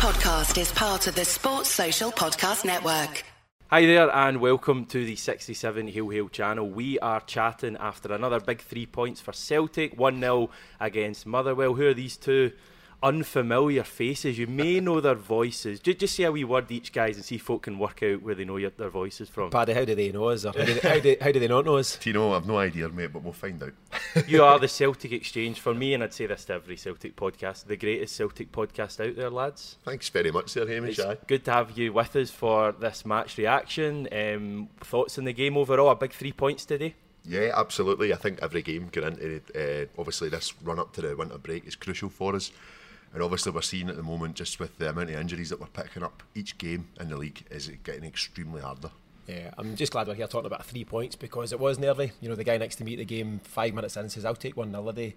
podcast is part of the Sports Social Podcast Network. Hi there, and welcome to the 67 Hail Hail channel. We are chatting after another big three points for Celtic 1 0 against Motherwell. Who are these two? Unfamiliar faces. You may know their voices. Just, just say a wee word each, guys, and see if folk can work out where they know your, their voices from. Paddy, how do they know us? Or how, do they, how, do, how do they not know us? Do you know? I've no idea, mate, but we'll find out. you are the Celtic Exchange for me, and I'd say this to every Celtic podcast, the greatest Celtic podcast out there, lads. Thanks very much, Sir Hamish. It's good to have you with us for this match reaction. Um, thoughts on the game overall? A big three points today. Yeah, absolutely. I think every game going into uh, obviously this run up to the winter break is crucial for us. And obviously, we're seeing at the moment, just with the amount of injuries that we're picking up, each game in the league is getting extremely harder. Yeah, I'm just glad we're here talking about three points because it was nearly. You know, the guy next to me at the game, five minutes in, says, I'll take one nil a day.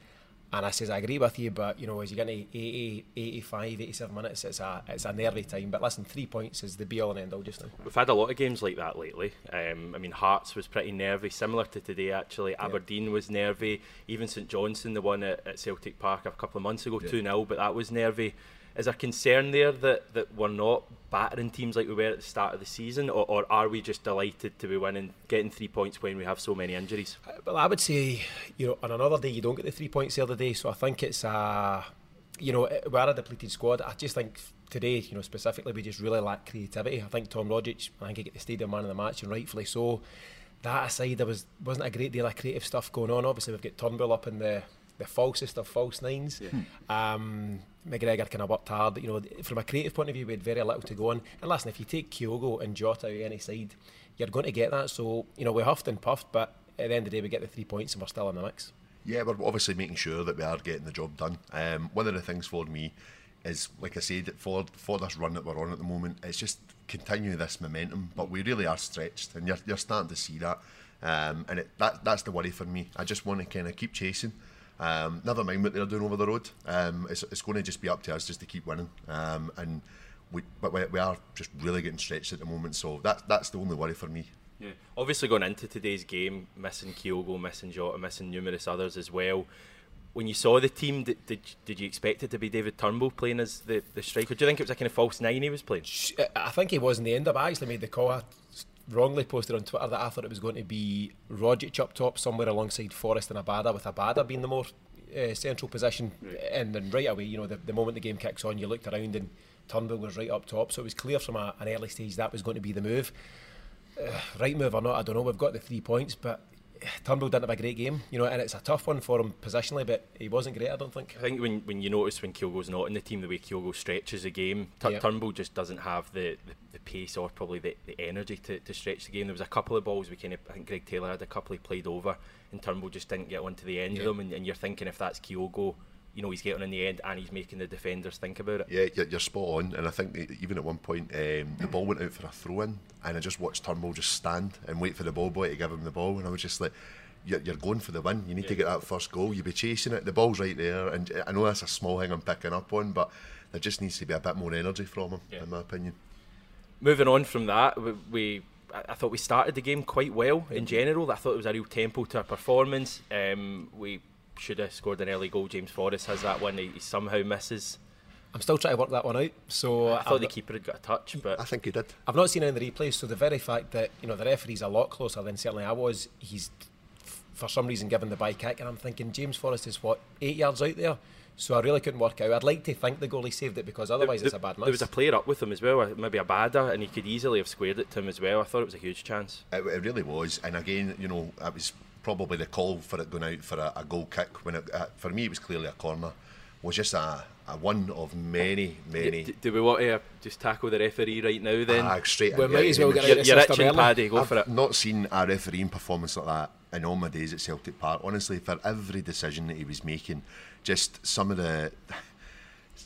And I says, I agree with you, but you know, as you get to 80, 85, 87 minutes, it's a it's a nervy time. But listen, three points is the be all and end all just now. We've had a lot of games like that lately. Um, I mean, Hearts was pretty nervy, similar to today actually. Yeah. Aberdeen was nervy. Even St Johnstone, the one at, at Celtic Park a couple of months ago, 2 yeah. 0, but that was nervy is there concern there that, that we're not battering teams like we were at the start of the season, or, or are we just delighted to be winning, getting three points when we have so many injuries? Uh, well, I would say, you know, on another day you don't get the three points the other day, so I think it's a, you know, we're a depleted squad. I just think today, you know, specifically, we just really lack creativity. I think Tom Rogic, I think he get the stadium man of the match, and rightfully so. That aside, there was wasn't a great deal of creative stuff going on. Obviously, we've got Turnbull up in the the falsest of false nines. Yeah. Um, McGregor kind of worked hard. You know, from a creative point of view, we had very little to go on. And listen, if you take Kyogo and Jota out any side, you're going to get that. So, you know, we huffed and puffed, but at the end of the day, we get the three points and we're still in the mix. Yeah, we're obviously making sure that we are getting the job done. Um, one of the things for me is, like I said, for for this run that we're on at the moment, it's just continuing this momentum. But we really are stretched, and you're, you're starting to see that. Um, and it, that that's the worry for me. I just want to kind of keep chasing. Um, never mind what they're doing over the road. Um, it's, it's going to just be up to us just to keep winning. Um, and we, but we, we, are just really getting stretched at the moment. So that, that's the only worry for me. Yeah. Obviously, going into today's game, missing Kyogo, missing Jota, missing numerous others as well. When you saw the team, did, did, did you expect it to be David Turnbull playing as the, the striker? Do you think it was a kind of false nine he was playing? I think he was in the end. I actually made the call. I wrongly posted on Twitter that I thought it was going to be Rogic up top somewhere alongside Forrest and Abada, with Abada being the more uh, central position. And then right away, you know, the, the moment the game kicks on, you looked around and Turnbull was right up top. So it was clear from a, an early stage that was going to be the move. Uh, right move or not, I don't know. We've got the three points, but Turnbull didn't have a great game, you know, and it's a tough one for him positionally, but he wasn't great, I don't think. I think when, when you notice when Kyogo's not in the team, the way Kyogo stretches the game, T- yeah. Turnbull just doesn't have the, the, the, pace or probably the, the energy to, to stretch the game. There was a couple of balls we kind of, I think Greg Taylor had a couple he played over, and Turnbull just didn't get onto the end yeah. of them, and, and you're thinking if that's Kyogo you know he's getting in the end and he's making the defenders think about it. Yeah, you're, you're spot on. And I think even at one point um, the ball went out for a throw in, and I just watched Turnbull just stand and wait for the ball boy to give him the ball, and I was just like. You're, you're going for the win. You need yeah. to get that first goal. You'll be chasing it. The ball's right there, and I know that's a small thing I'm picking up on, but there just needs to be a bit more energy from him, yeah. in my opinion. Moving on from that, we, we I thought we started the game quite well in general. I thought it was a real tempo to our performance. Um, we should have scored an early goal. James Forrest has that one. He, he somehow misses. I'm still trying to work that one out. So I thought I've the keeper had got a touch, but I think he did. I've not seen any of the replays, so the very fact that you know the referee's a lot closer than certainly I was, he's for some reason given the by kick, and I'm thinking James Forrest is what eight yards out there. So I really couldn't work out. I'd like to think the goalie saved it because otherwise the, it's a bad miss. There was a player up with him as well, uh, maybe Abada, and he could easily have squared it to him as well. I thought it was a huge chance. It, it really was, and again, you know, it was probably the call for it going out for a, a goal kick when it, uh, for me it was clearly a corner was just a, a one of many many. Do, do we want to uh, just tackle the referee right now then? Ah, straight we might as well get you're, you're itching Paddy go I've for it. Not seen a refereeing performance like that in all my days at Celtic Park. Honestly for every decision that he was making just some of the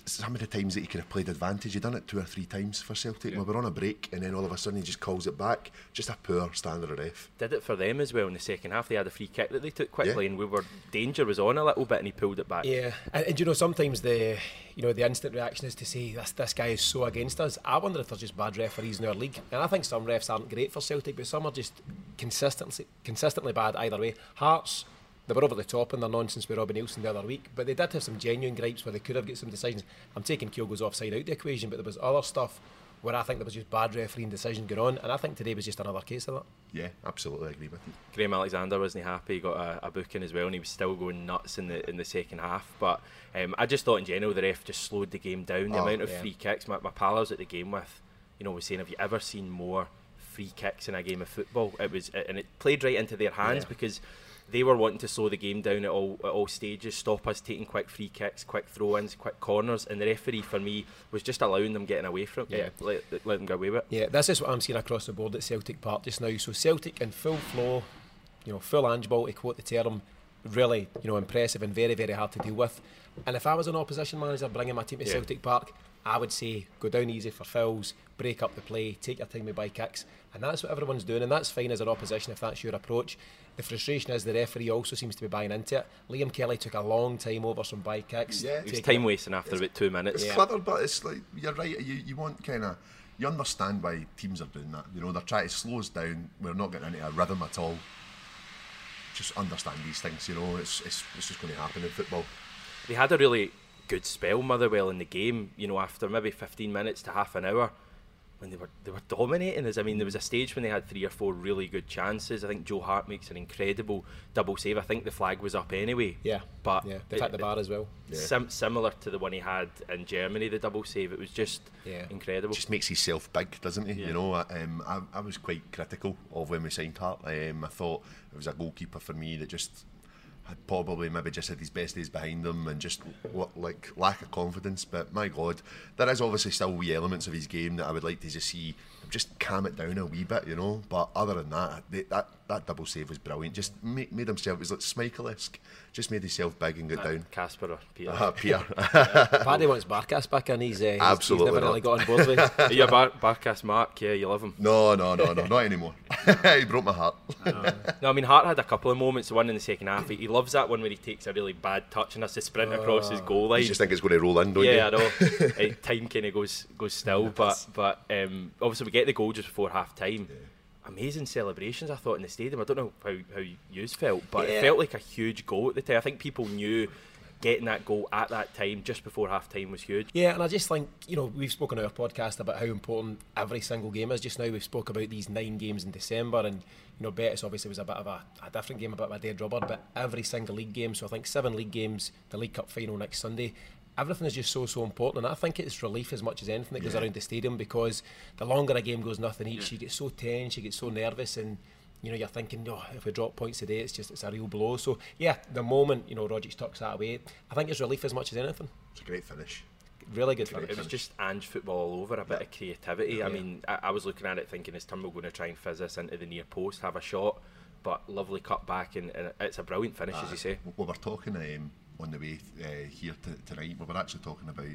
some of the times that he could have played advantage, he done it two or three times for Celtic. Yeah. We were on a break, and then all of a sudden he just calls it back. Just a poor standard of ref. Did it for them as well in the second half. They had a free kick that they took quickly, yeah. and we were danger was on a little bit, and he pulled it back. Yeah, and, and you know sometimes the you know the instant reaction is to say this this guy is so against us. I wonder if there's just bad referees in our league, and I think some refs aren't great for Celtic, but some are just consistently consistently bad either way. Hearts they were over the top in their nonsense with Robin Nielsen the other week, but they did have some genuine gripes where they could have got some decisions. I'm taking Kyogo's offside out the equation, but there was other stuff where I think there was just bad refereeing decision going on, and I think today was just another case of that. Yeah, absolutely agree with you. Graham Alexander wasn't happy. He got a, a booking as well, and he was still going nuts in the in the second half. But um, I just thought in general the ref just slowed the game down. The Oh, amount of yeah. free kicks my, my pal I was at the game with, you know, was saying, "Have you ever seen more free kicks in a game of football?" It was, and it played right into their hands Yeah. because they were wanting to slow the game down at all at all stages, stop us taking quick free kicks, quick throw-ins, quick corners, and the referee for me was just allowing them getting away from, Yeah. yeah, let, let them go away with. it. Yeah, this is what I'm seeing across the board at Celtic Park just now. So Celtic in full flow, you know, full Ange ball to quote the term, really, you know, impressive and very, very hard to deal with. And if I was an opposition manager bringing my team to Yeah. Celtic Park, I would say go down easy for fouls, break up the play, take your time with by kicks, and that's what everyone's doing, and that's fine as an opposition if that's your approach. The frustration is the referee also seems to be buying into it. Liam Kelly took a long time over some by kicks. Yeah. It was taking time wasting after about two minutes. It's Yeah. clever, but it's like you're right. You, you want kind of you understand why teams are doing that. You know, they're trying to slow us down. We're not getting into a rhythm at all. Just understand these things. You know, it's it's, it's just going to happen in football. they had a really good spell Motherwell in the game. You know, after maybe 15 minutes to half an hour, when they were they were dominating us. I mean, there was a stage when they had three or four really good chances. I think Joe Hart makes an incredible double save. I think the flag was up anyway. Yeah, but yeah, they it- the bar as well. Sim- similar to the one he had in Germany, the double save. It was just Yeah. incredible. just makes himself big, doesn't he? Yeah. You know, um, I, I was quite critical of when we signed Hart. Um, I thought it was a goalkeeper for me that just had probably maybe just had his best days behind him and just like lack of confidence. But my God, there is obviously still wee elements of his game that I would like to just see just calm it down a wee bit, you know. But other than that, they, that that double save was brilliant. Just made, made himself it was like Schmeichel-esque. Just made himself big and got down. Kasper or Peter. Uh, Pierre. Paddy wants Barkas back in. He's, uh, he's- Absolutely he's never not. really got on board with. it. yeah, Bar- Barkas Mark. Yeah, you love him. no, no, no, no, not anymore. he broke my heart. No, I mean Hart had a couple of moments. The one in the second half, he, he loves that one where he takes a really bad touch and has to sprint across his goal line. You just think it's going to roll in, don't you? yeah, I know. Uh, time kind of goes goes still, but but um, obviously we get the goal just before half time. Amazing celebrations, I thought in the stadium. I don't know how how you felt, but Yeah. it felt like a huge goal at the time. I think people knew getting that goal at that time, just before half time, was huge. Yeah, and I just think, you know, we've spoken on our podcast about how important every single game is. Just now we've spoke about these nine games in December and, you know, Betis obviously was a bit of a, a different game, a bit of a dead rubber, but every single league game, so I think seven league games, the League Cup final next Sunday, everything is just so, so important. And I think it's relief as much as anything that goes Yeah. around the stadium because the longer a game goes nothing each, you get so tense, you get so nervous and you know, you're thinking, oh, if we drop points today, it's just it's a real blow. So yeah, the moment you know Rogic tucks that away, I think it's relief as much as anything. It's a great finish. Really good Great. finish. It was just Ange football all over, a bit of creativity. I Yeah. mean, I, I was looking at it thinking, is Turnbull going to try and fizz this into the near post, have a shot? But lovely cut back, and, and it's a brilliant finish, as you say. Well, We were talking um, on the way uh, here to, tonight. We were actually talking about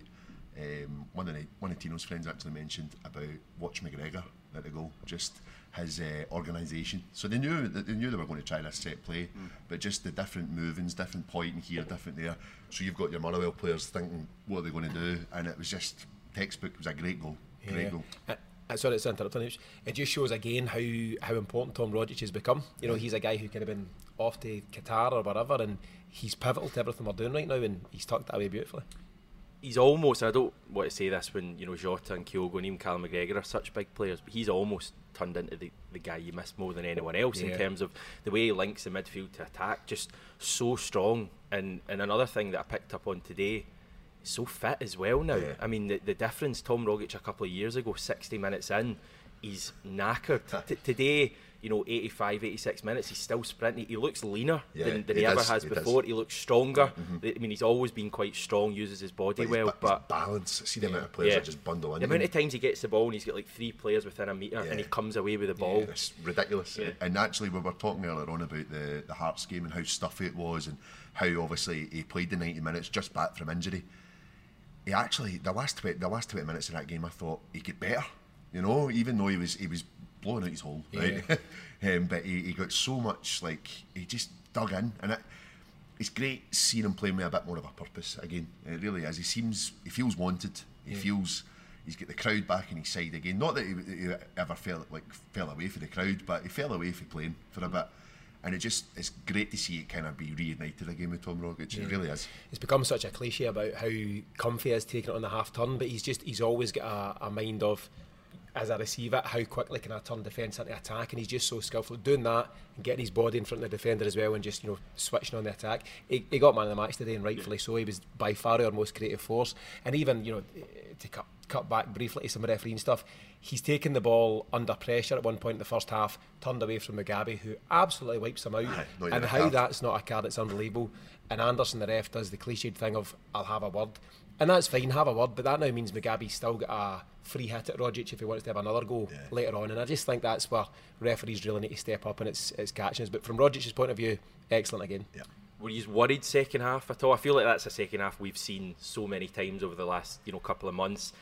um, one of the, one of Tino's friends actually mentioned about Watch McGregor at the goal, just his uh, organisation. So they knew that they knew they were going to try this set play, but just the different movings, different point here, different there. So you've got your Motherwell players thinking, what are they going to do? And it was just textbook. It was a great goal. Great goal. Uh, uh, sorry, it's interrupting. It It just shows again how how important Tom Rogic has become. You know, he's a guy who could have been off to Qatar or wherever, and he's pivotal to everything we're doing right now, and he's tucked that away beautifully. He's almost, I don't want to say this when, you know, Jota and Kyogo and even Callum McGregor are such big players, but he's almost turned into the, the guy you miss more than anyone else Yeah. in terms of the way he links the midfield to attack, just so strong. And, and another thing that I picked up on today, so fit as well now. Yeah. I mean, the, the difference, Tom Rogic a couple of years ago, 60 minutes in, he's knackered. T- today, you know, 85, 86 minutes, he's still sprinting. He looks leaner Yeah, than, than he he, ever does, has he does. before. He looks stronger. Mm-hmm. I mean, he's always been quite strong, uses his body But well, ba- but balance. See the amount of players yeah. that just bundle in. the amount of times he gets the ball and he's got like three players within a metre Yeah. and he comes away with the ball. It's ridiculous. And actually, we were talking earlier on about the, the Hearts game and how stuffy it was, and how obviously he played the 90 minutes just back from injury. He actually, the last 20, the last 20 minutes of that game, I thought he get better. You know, even though he was he was blowing out his hole, right? um, but he, he got so much like he just dug in, and it, it's great seeing him playing with a bit more of a purpose again. It really is. He seems he feels wanted. He feels he's got the crowd back on his side again. Not that he, he ever felt like fell away from the crowd, but he fell away from playing for a bit. and it just it's great to see it kind of be reunited again with Tom Rogic. Yeah. It really is. It's become such a cliche about how comfy he is taking it on the half turn, but he's just he's always got a, a mind of as a receiver, how quickly can I turn defence into attack? And he's just so skillful doing that and getting his body in front of the defender as well and just, you know, switching on the attack. He, he got man of the match today and rightfully so. He was by far our most creative force. And even, you know, to cut, cut back briefly to some refereeing stuff, he's taken the ball under pressure at one point in the first half, turned away from Mugabi, who absolutely wipes him out. And how card. that's not a card, it's unbelievable. And Anderson, the ref, does the cliched thing of, I'll have a word. And that's fine, have a word, but that now means Mugabi's still got a free hit at Rogic if he wants to have another go yeah. later on. And I just think that's where referees really need to step up and it's it's catching us. But from Rogic's point of view, excellent again. Yeah. Were you worried second half at all? I feel like that's a second half we've seen so many times over the last you know couple of months.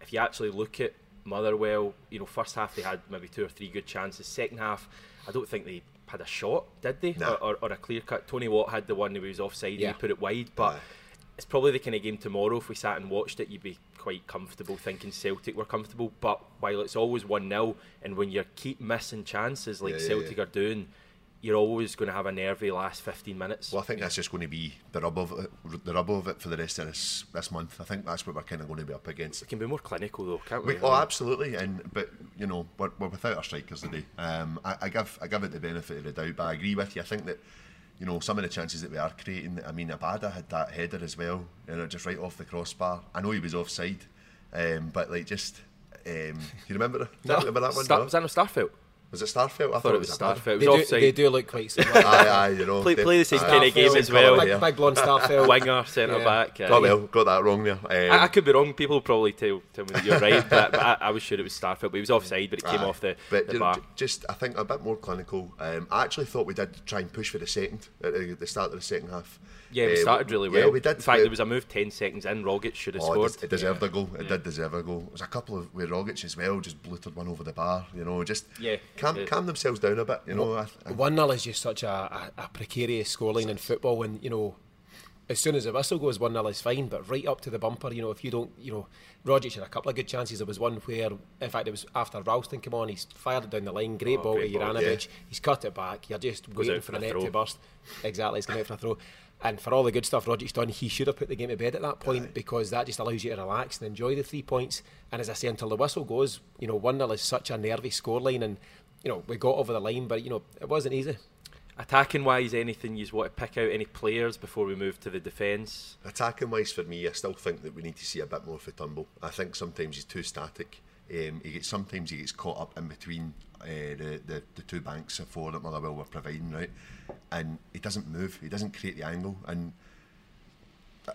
If you actually look at Motherwell, you know, first half they had maybe two or three good chances. Second half, I don't think they had a shot, did they? Nah. Or, or, or, a clear cut. Tony Watt had the one who was offside yeah. and he put it wide, but it's probably the kind of game tomorrow. If we sat and watched it, you'd be quite comfortable thinking Celtic were comfortable. But while it's always one 0 and when you keep missing chances like yeah, Celtic yeah. are doing, you're always going to have a nervy last 15 minutes. Well, I think that's just going to be the rub of it, the rub of it for the rest of this this month. I think that's what we're kind of going to be up against. It can be more clinical though, can't we? we oh, absolutely. And but you know, we're, we're without our strikers today. Um, I, I give I give it the benefit of the doubt, but I agree with you. I think that you know, some of the chances that we are creating. I mean, Abada had that header as well, you know, just right off the crossbar. I know he was offside, um, but like just, um, you remember, no, remember that one? Star- was that no Starfelt? Was it Starfelt? I, I thought, it was Starfelt. It was they, offside. Do, they do look quite similar. aye, aye, you know. Play, play the same kind of game as well. Big, big blonde Starfelt. Winger, centre yeah. back. Uh, oh, well, got that wrong there. Um, I, I, could be wrong. People probably tell, tell me you're right, but, but I, I, was sure it was Starfelt. But he was offside, but it came aye. off the, but, the bar. Know, just, I think, a bit more clinical. Um, I actually thought we did try and push for the second at the start of the second half. Yeah, we uh, started really well. Yeah, we did. In fact, there was a move 10 seconds in. Rogic should have oh, scored. It, deserved yeah. a goal. It yeah. did deserve a goal. There was a couple of where Rogic as well just blutered one over the bar. You know, just yeah, calm, calm themselves down a bit. You know, one 0 is just such a, a, a precarious scoreline in football. and you know, as soon as the whistle goes, one 0 is fine. But right up to the bumper, you know, if you don't, you know, Rogic had a couple of good chances. There was one where, in fact, it was after Ralston came on. He's fired it down the line. Great oh, ball great to Juranovic. Yeah. He's cut it back. You're just Goes waiting for the net to burst. Exactly, he's going out for a throw. And for all the good stuff Rogic's done, he should have put the game to bed at that point Aye. because that just allows you to relax and enjoy the three points. And as I say, until the whistle goes, you know, 1 0 is such a nervy scoreline. And, you know, we got over the line, but, you know, it wasn't easy. Attacking wise, anything you want to pick out any players before we move to the defence? Attacking wise, for me, I still think that we need to see a bit more for Turnbull. I think sometimes he's too static. Um, he gets sometimes he gets caught up in between uh, the, the the two banks of four that Motherwell were providing, right? And he doesn't move. He doesn't create the angle. And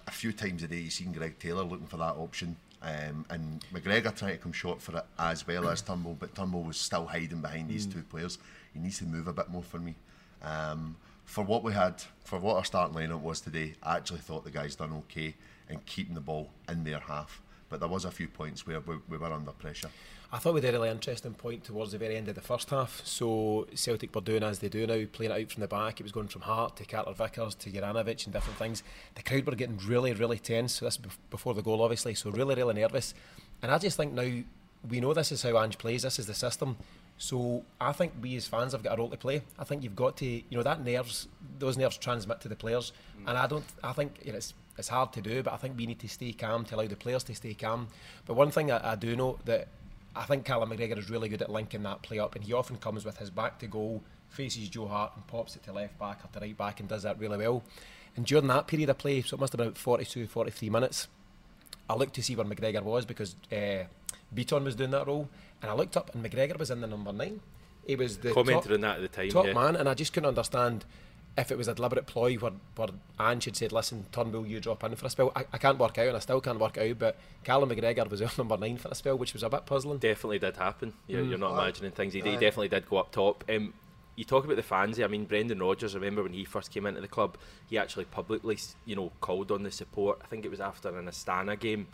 a few times a day, you've seen Greg Taylor looking for that option. Um, and McGregor trying to come short for it as well as Turnbull, but Turnbull was still hiding behind these mm. two players. He needs to move a bit more for me. Um, for what we had, for what our starting lineup was today, I actually thought the guys done okay in keeping the ball in their half. But there was a few points where we, we were under pressure. I thought we did a really interesting point towards the very end of the first half. So Celtic were doing as they do now, playing it out from the back. It was going from Hart to Carter Vickers to Juranovic and different things. The crowd were getting really, really tense. So this before the goal, obviously. So really, really nervous. And I just think now we know this is how Ange plays. This is the system. So I think we as fans have got a role to play. I think you've got to, you know, that nerves, those nerves transmit to the players, mm. and I don't, I think you know, it's it's hard to do, but I think we need to stay calm to allow the players to stay calm. But one thing I, I do know that I think Callum McGregor is really good at linking that play up, and he often comes with his back to goal, faces Joe Hart, and pops it to left back or to right back, and does that really well. And during that period of play, so it must have been about 42, 43 minutes, I looked to see where McGregor was because uh, Bitton was doing that role, and I looked up and McGregor was in the number nine. He was the commented top, on that at the time, top yeah. man, and I just couldn't understand if it was a deliberate ploy where, where Ange had said, listen, Turnbull, you drop in for a spell. I, I can't work out, and I still can't work out, but Callum McGregor was on number nine for a spell, which was a bit puzzling. Definitely did happen. You're, mm. you're not imagining things. He, he, definitely did go up top. Um, you talk about the fans. I mean, Brendan Rodgers. I remember when he first came into the club, he actually publicly, you know, called on the support. I think it was after an Astana game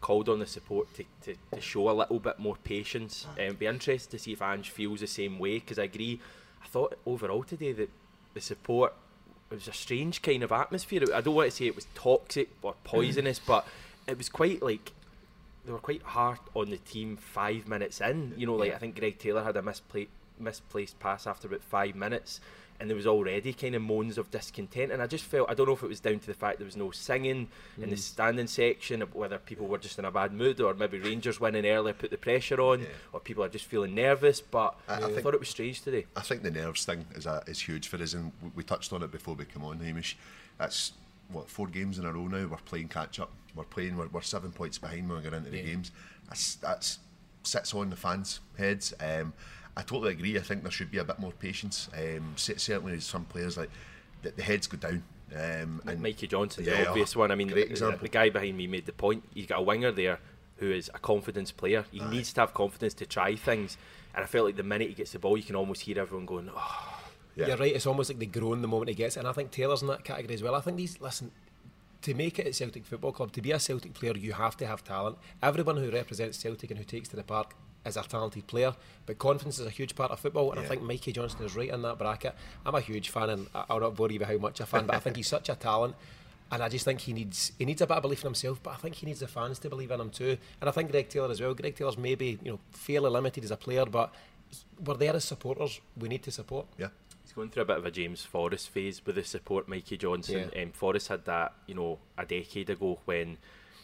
called on the support to, to, to show a little bit more patience. Um, be interested to see if Ange feels the same way because I agree. I thought overall today that the support it was a strange kind of atmosphere. I don't want to say it was toxic or poisonous, but it was quite like they were quite hard on the team five minutes in. You know, like I think Greg Taylor had a misplaced misplaced pass after about five minutes. And there was already kind of moans of discontent. And I just felt I don't know if it was down to the fact there was no singing mm. in the mm. standing section, whether people were just in a bad mood, or maybe Rangers winning early put the pressure on, yeah. or people are just feeling nervous. But I, I, I thought it was strange today. I think the nerves thing is a, is huge for us, and we touched on it before we come on, Hamish. That's what four games in a row now. We're playing catch up. We're playing. We're, we're seven points behind when we get into yeah. the games. That's that's sits on the fans' heads. Um, I totally agree. I think there should be a bit more patience. Um, certainly, some players like the, the heads go down. Um, and Mikey Johnston, yeah, the obvious one. I mean, the, the, guy behind me made the point. He's got a winger there who is a confidence player. He Aye. needs to have confidence to try things. And I felt like the minute he gets the ball, you can almost hear everyone going, "Oh." Yeah. You're right. It's almost like they groan the moment he gets it. And I think Taylor's in that category as well. I think these listen to make it at Celtic Football Club, to be a Celtic player, you have to have talent. Everyone who represents Celtic and who takes to the park is a talented player, but confidence is a huge part of football, and yeah. I think Mikey Johnston is right in that bracket. I'm a huge fan, and I'll not bore you with how much a fan, but I think he's such a talent, and I just think he needs he needs a bit of belief in himself, but I think he needs the fans to believe in him too, and I think Greg Taylor as well. Greg Taylor's maybe you know fairly limited as a player, but we're there as supporters. We need to support. Yeah. He's going through a bit of a James Forrest phase with the support Mikey Johnston. Yeah. Um, Forrest had that, you know, a decade ago when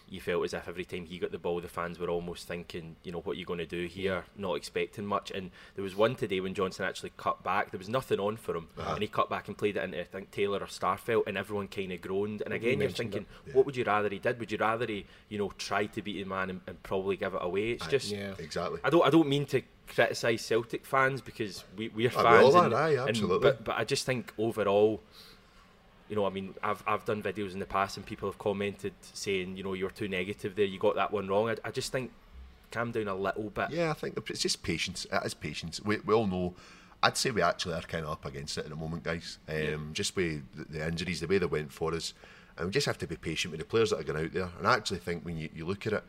you felt as if every time he got the ball, the fans were almost thinking, you know, what are you going to do here? Not expecting much. And there was one today when Johnston actually cut back. There was nothing on for him, uh-huh. and he cut back and played it into I think Taylor or Starfelt, and everyone kind of groaned. And again, you're thinking, yeah. what would you rather he did? Would you rather he, you know, try to beat the man and, and probably give it away? It's just yeah. exactly. I don't, I don't mean to criticise Celtic fans because we, we're fans. and, aye, absolutely. And, but, but I just think overall you know, I mean, I've I've done videos in the past and people have commented saying, you know, you're too negative there, you got that one wrong. I, I just think calm down a little bit. Yeah, I think it's just patience. It is patience. We, we all know. I'd say we actually are kind of up against it at the moment, guys. Um, yeah. Just with the, injuries, the way they went for us, and we just have to be patient with the players that are going out there. And I actually think when you, you look at it,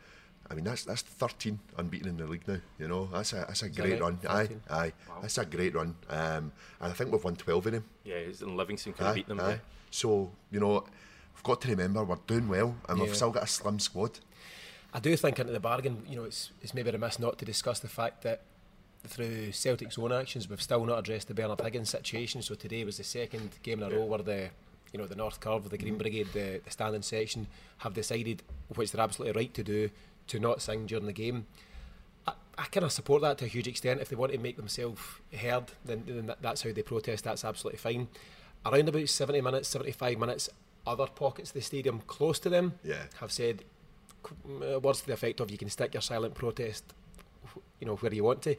I mean that's that's 13 unbeaten in the league now. You know that's a that's a Is great run. 13? Aye, aye, wow. that's a great run. Um, and I think we've won 12 of them. Yeah, and Livingston could have beat them. Aye. So, you know, we've got to remember we're doing well and yeah. we've still got a slim squad. I do think into the bargain, you know, it's, it's maybe remiss not to discuss the fact that through Celtic's own actions, we've still not addressed the Bernard Higgins situation. So today was the second game in a row where the you know the North Curve, the Green mm-hmm. Brigade, the, the standing section have decided, which they're absolutely right to do, to not sing during the game. I, I kind of support that to a huge extent. If they want to make themselves heard, then, then that's how they protest. That's absolutely fine around about 70 minutes, 75 minutes, other pockets of the stadium close to them yeah. have said uh, words to the effect of you can stick your silent protest you know where you want to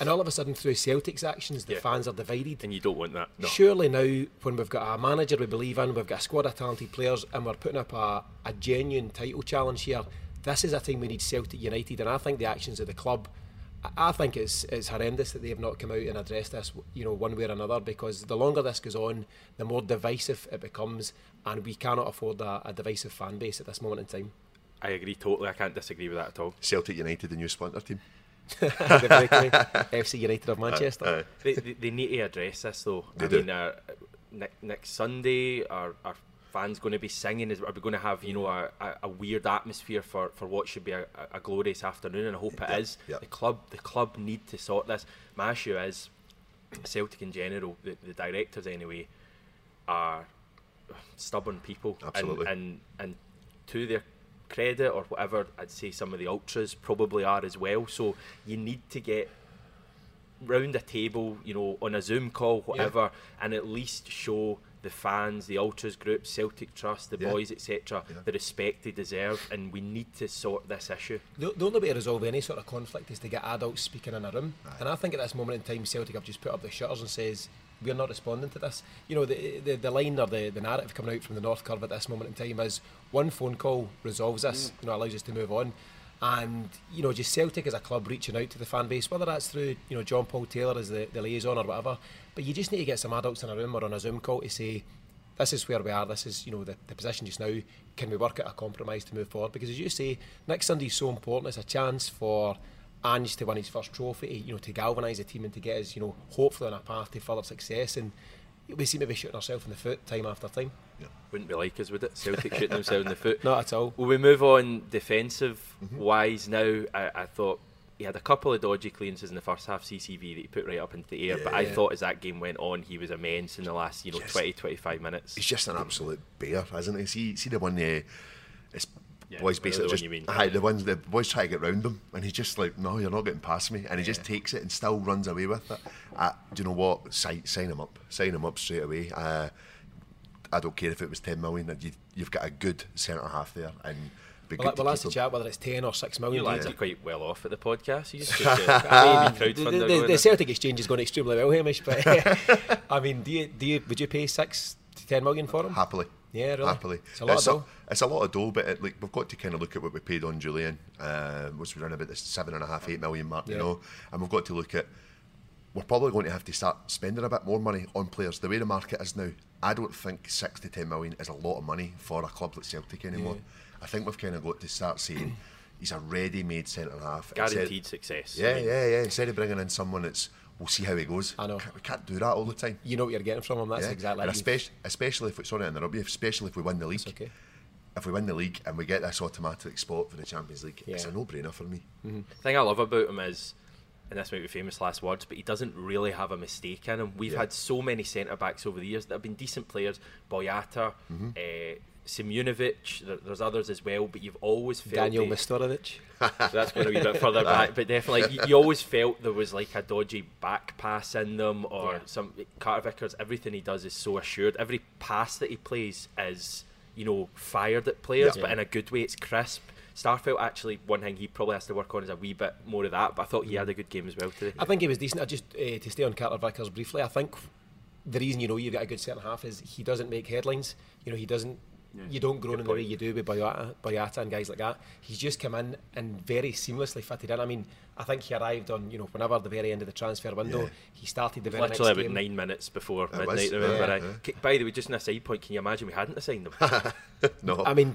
and all of a sudden through Celtic's actions the yeah. fans are divided and you don't want that no. surely now when we've got a manager we believe in we've got a squad of talented players and we're putting up a, a genuine title challenge here this is a time we need Celtic United and I think the actions of the club I think it's it's horrendous that they have not come out and addressed this, you know, one way or another. Because the longer this goes on, the more divisive it becomes, and we cannot afford a, a divisive fan base at this moment in time. I agree totally. I can't disagree with that at all. Celtic United, the new splinter team. FC United of Manchester. Uh, uh. They, they, they, need to address this though. They I do. mean, uh, next, next Sunday, our, our fans going to be singing? Is are we going to have you know a, a, weird atmosphere for, for what should be a, a glorious afternoon? And I hope it is. The club the club need to sort this. My issue is Celtic in general. The, the directors anyway are stubborn people. Absolutely. And, and and to their credit or whatever, I'd say some of the ultras probably are as well. So you need to get round a table, you know, on a Zoom call, whatever, yeah. and at least show the fans, the ultras group, Celtic Trust, the yeah. boys, etc., yeah. the respect they deserve, and we need to sort this issue. The, the, only way to resolve any sort of conflict is to get adults speaking in a room, Aye. and I think at this moment in time, Celtic have just put up the shutters and says we're not responding to this. You know, the the, the line or the, the narrative coming out from the North Curve at this moment in time is one phone call resolves this, mm. you know, allows us to move on and you know just Celtic as a club reaching out to the fan base whether that's through you know John Paul Taylor as the, the liaison or whatever but you just need to get some adults in a room or on a Zoom call to say this is where we are. This is you know the, the position just now. Can we work at a compromise to move forward? Because as you say next Sunday is so important. It's a chance for Ange to win his first trophy you know to galvanise the team and to get us you know hopefully on a path to further success. And we seem to be shooting ourselves in the foot time after time. Wouldn't be like us, would it? Celtic shooting themselves in the foot. Not at all. Will we move on defensive mm-hmm. wise now? I, I, thought he had a couple of dodgy clearances in the first half CCV that he put right up into the air. But I Yeah. thought as that game went on, he was immense in the last you know Yes. 20, 25 minutes. He's just an absolute bear, isn't he? See, see the one there. It's Yeah, boys the basically one just you mean. aye, the ones the boys try to get round him, and he's just like, no, you're not getting past me, and he just takes it and still runs away with it. Uh, do you know what? Sign, sign him up, sign him up straight away. Uh, I don't care if it was ten million. You, you've got a good centre half there, and be Well, good well to that's the chat whether it's ten or 6 million. You million. lads Yeah. are quite well off at the podcast. You just took a baby the, crowdfunder the, the. Celtic exchange is going extremely well, Hamish. But I mean, do you, do you, would you pay six to ten million for him? Happily. Yeah, really? Happily. It's a lot of dough. it's a lot of dough, but it, like we've got to kind of look at what we paid on Jullien, uh, which was around about the seven and a half, eight million mark, you know, and we've got to look at. We're probably going to have to start spending a bit more money on players. The way the market is now, I don't think six to ten million is a lot of money for a club like Celtic anymore. I think we've kind of got to start saying he's a ready-made centre half. instead- Guaranteed success. I Yeah, mean, yeah, yeah. Instead of bringing in someone that's, we'll see how he goes. I know. Can't- We can't do that all the time. You know what you're getting from him. That's Yeah, exactly. and especially, especially if it's on it, and especially if we win the league. It's okay. If we win the league and we get this automatic spot for the Champions League, it's a no-brainer for me. Mm-hmm. The thing I love about him is, and this might be famous last words, but he doesn't really have a mistake in him. We've Yeah. had so many centre backs over the years that have been decent players. Boyata, Mm-hmm. uh, Simunovic, there, there's others as well, but you've always felt Daniel they- Majstorovic. so that's going to be a wee bit further back, but definitely you, you always felt there was like a dodgy back pass in them, or Yeah. some Carter Vickers. Everything he does is so assured. Every pass that he plays is you know fired at players, Yeah. but in a good way. It's crisp. Starfelt actually one thing he probably has to work on is a wee bit more of that, but I thought he had a good game as well today. I think he was decent. I just uh, to stay on Carter Vickers briefly. I think the reason you know you've got a good centre half is he doesn't make headlines. You know he doesn't. You don't groan Good in the way you do with Boyata, Boyata and guys like that. He's just come in and very seamlessly fitted in. I mean, I think he arrived on you know whenever the very end of the transfer window. Yeah. He started the very Literally next about game. nine minutes before It midnight. was, remember, yeah, I, yeah. By the way, just on a side point, can you imagine we hadn't signed them? no, I mean,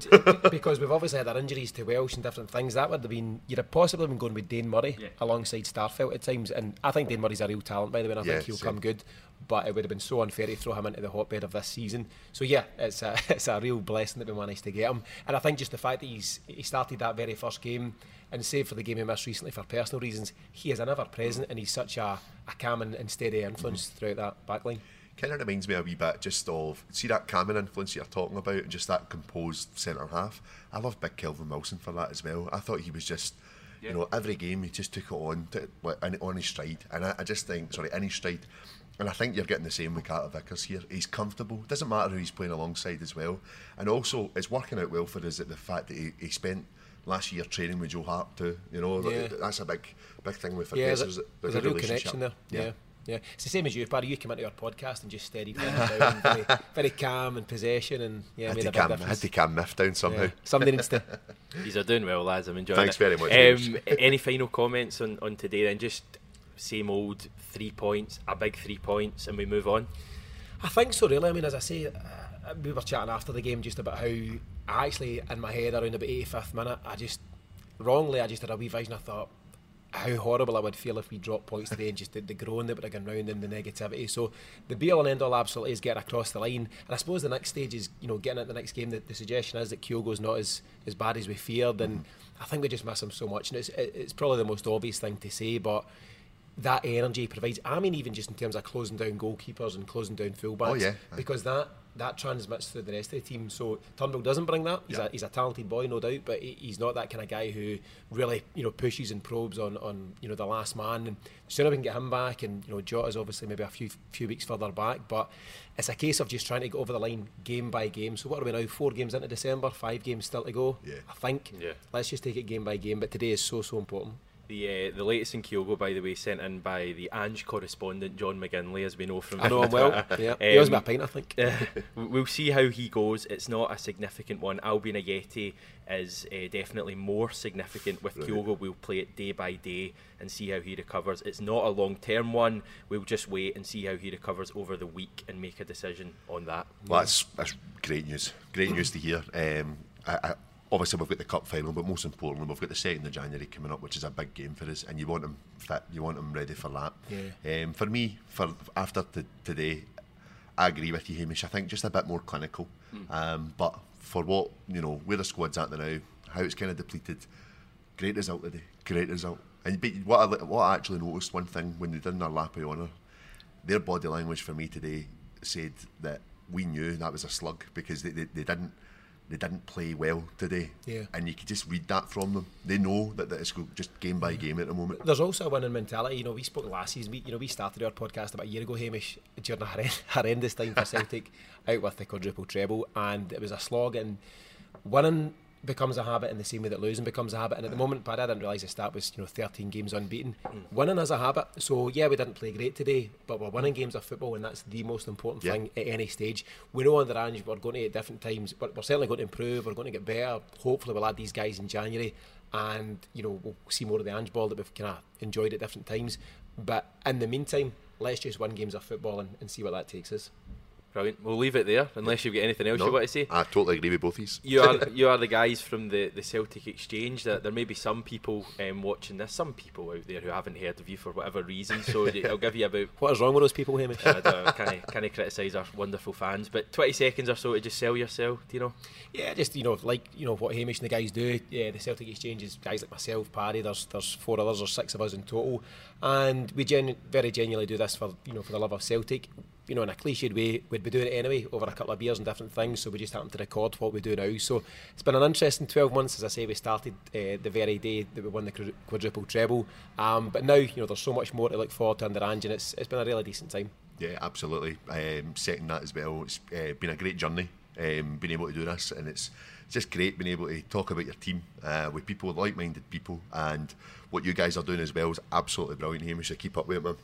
because we've obviously had our injuries to Welsh and different things. That would have been you'd have possibly been going with Dane Murray Yeah. alongside Starfelt at times, and I think Dane Murray's a real talent by the way. And I Yeah, think he'll same. come good, but it would have been so unfair to throw him into the hotbed of this season. So yeah, it's a it's a real blessing that we managed to get him, and I think just the fact that he's he started that very first game. And save for the game he missed recently for personal reasons, he is an ever present and he's such a, a calm and, and steady influence mm-hmm. throughout that backline. kind of reminds me a wee bit just of see that calming influence you're talking about, and just that composed centre half. I love Big Kelvin Wilson for that as well. I thought he was just, you know, every game he just took it on to, like, on his stride, and I, I just think, sorry, in his stride. And I think you're getting the same with Carter Vickers here. He's comfortable. Doesn't matter who he's playing alongside as well. And also, it's working out well for us at the fact that he, he spent last year training with Joe Hart too. You know, Yeah. that's a big, big thing with Yeah, forget. there's, there's a real connection there. Yeah. yeah. It's the same as you, Barry. You come into our podcast and just steady down, very, very calm and possession, and yeah, Had made to, a big calm, had to calm Miff down somehow. Yeah. Somebody needs to. These are doing well, lads. I'm enjoying Thanks it. very much, Um, any final comments on, on today? Then just same old three points, a big three points, and we move on. I think so, really. I mean, as I say, uh, we were chatting after the game just about how actually, in my head, around about 85th minute, I just, wrongly, I just had a wee vision. I thought how horrible I would feel if we dropped points today and just the, the groan that would have gone round the negativity. So the be all and end all absolutely is getting across the line. And I suppose the next stage is, you know, getting at the next game. The, the suggestion is that Kyogo's not as, as bad as we feared. And I think we just miss him so much. And it's, it, it's probably the most obvious thing to say, but that energy he provides. I mean, even just in terms of closing down goalkeepers and closing down fullbacks. Oh, yeah. Because that that transmits to the rest of the team. So Turnbull doesn't bring that. He's, Yeah. a, he's a talented boy, no doubt, but he, he's not that kind of guy who really you know pushes and probes on, on you know the last man. And the sooner we can get him back, and you know Jota's obviously maybe a few few weeks further back, but it's a case of just trying to get over the line game by game. So what are we now? Four games into December, five games still to go. Yeah. I think. Yeah. Let's just take it game by game. But today is so so important. The uh, the latest in Kyogo, by the way, sent in by the Ange correspondent John McGinley, as we know from. I know him well. Yeah, he owes me a pint, I think. Uh, we'll see how he goes. It's not a significant one. Albian Ajeti is uh, definitely more significant. With Right. Kyogo, we'll play it day by day and see how he recovers. It's not a long term one. We'll just wait and see how he recovers over the week and make a decision on that. Well, that's that's great news. Great news to hear. Um, I, I, obviously, we've got the cup final, but most importantly, we've got the second of January coming up, which is a big game for us, and you want them fit. You want them ready for that. Yeah. Um, for me, for after t- today, I agree with you, Hamish. I think just a bit more clinical. Um, but for what you know, where the squad's at now, how it's kind of depleted. Great result today. Great result. And but what I, what I actually noticed one thing when they did their lap of honour, their body language for me today said that we knew that was a slug because they, they, they didn't they didn't play well today. Yeah. And you could just read that from them. They know that, that it's just game by mm. game at the moment. There's also a winning mentality. You know, we spoke last season. We, you know, we started our podcast about a year ago, Hamish, during a horrendous time for Celtic, out with the quadruple treble, and it was a slog. And winning becomes a habit in the same way that losing becomes a habit. And at the moment, but I didn't realise the stat was you know 13 games unbeaten. Hmm. Winning is a habit. So yeah, we didn't play great today, but we're winning games of football, and that's the most important Yeah. thing at any stage. We know on the range we're going to at different times, but we're certainly going to improve. We're going to get better. Hopefully, we'll add these guys in January, and you know we'll see more of the Ange ball that we've kind of enjoyed at different times. But in the meantime, let's just win games of football and, and see what that takes us. Brilliant. We'll leave it there unless you've got anything else No, you want to say. I totally agree with both of these. You are you are the guys from the, the Celtic Exchange. That there may be some people um, watching this, some people out there who haven't heard of you for whatever reason. So I'll give you about What is wrong with those people, Hamish? I don't can I can I criticise our wonderful fans? But twenty seconds or so to just sell yourself. Do you know? Yeah, just you know, like you know what Hamish and the guys do. Yeah, the Celtic Exchange is guys like myself, Paddy. There's there's four others or six of us in total, and we genu- very genuinely do this for you know for the love of Celtic. You know, in a cliched way, we'd be doing it anyway over a couple of beers and different things. So we just happened to record what we do now. So it's been an interesting 12 months. As I say, we started uh, the very day that we won the quadruple treble. Um, but now you know there's so much more to look forward to under Ange, and it's it's been a really decent time. Yeah, absolutely. Um, second that as well. It's uh, been a great journey, um, being able to do this, and it's just great being able to talk about your team uh, with people, like-minded people, and what you guys are doing as well is absolutely brilliant. Hamish, so keep up with it, man.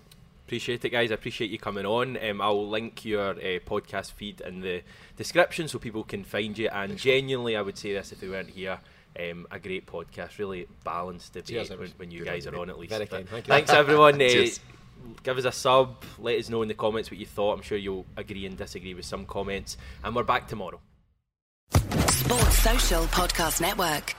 Appreciate it, guys. I appreciate you coming on. Um, I'll link your uh, podcast feed in the description so people can find you. And genuinely, I would say this if they weren't here. Um, a great podcast, really balanced debate Cheers, when, when you Good guys on are on at least. Very kind, thank you. Thanks, everyone. Uh, give us a sub. Let us know in the comments what you thought. I'm sure you'll agree and disagree with some comments. And we're back tomorrow. Sports Social Podcast Network.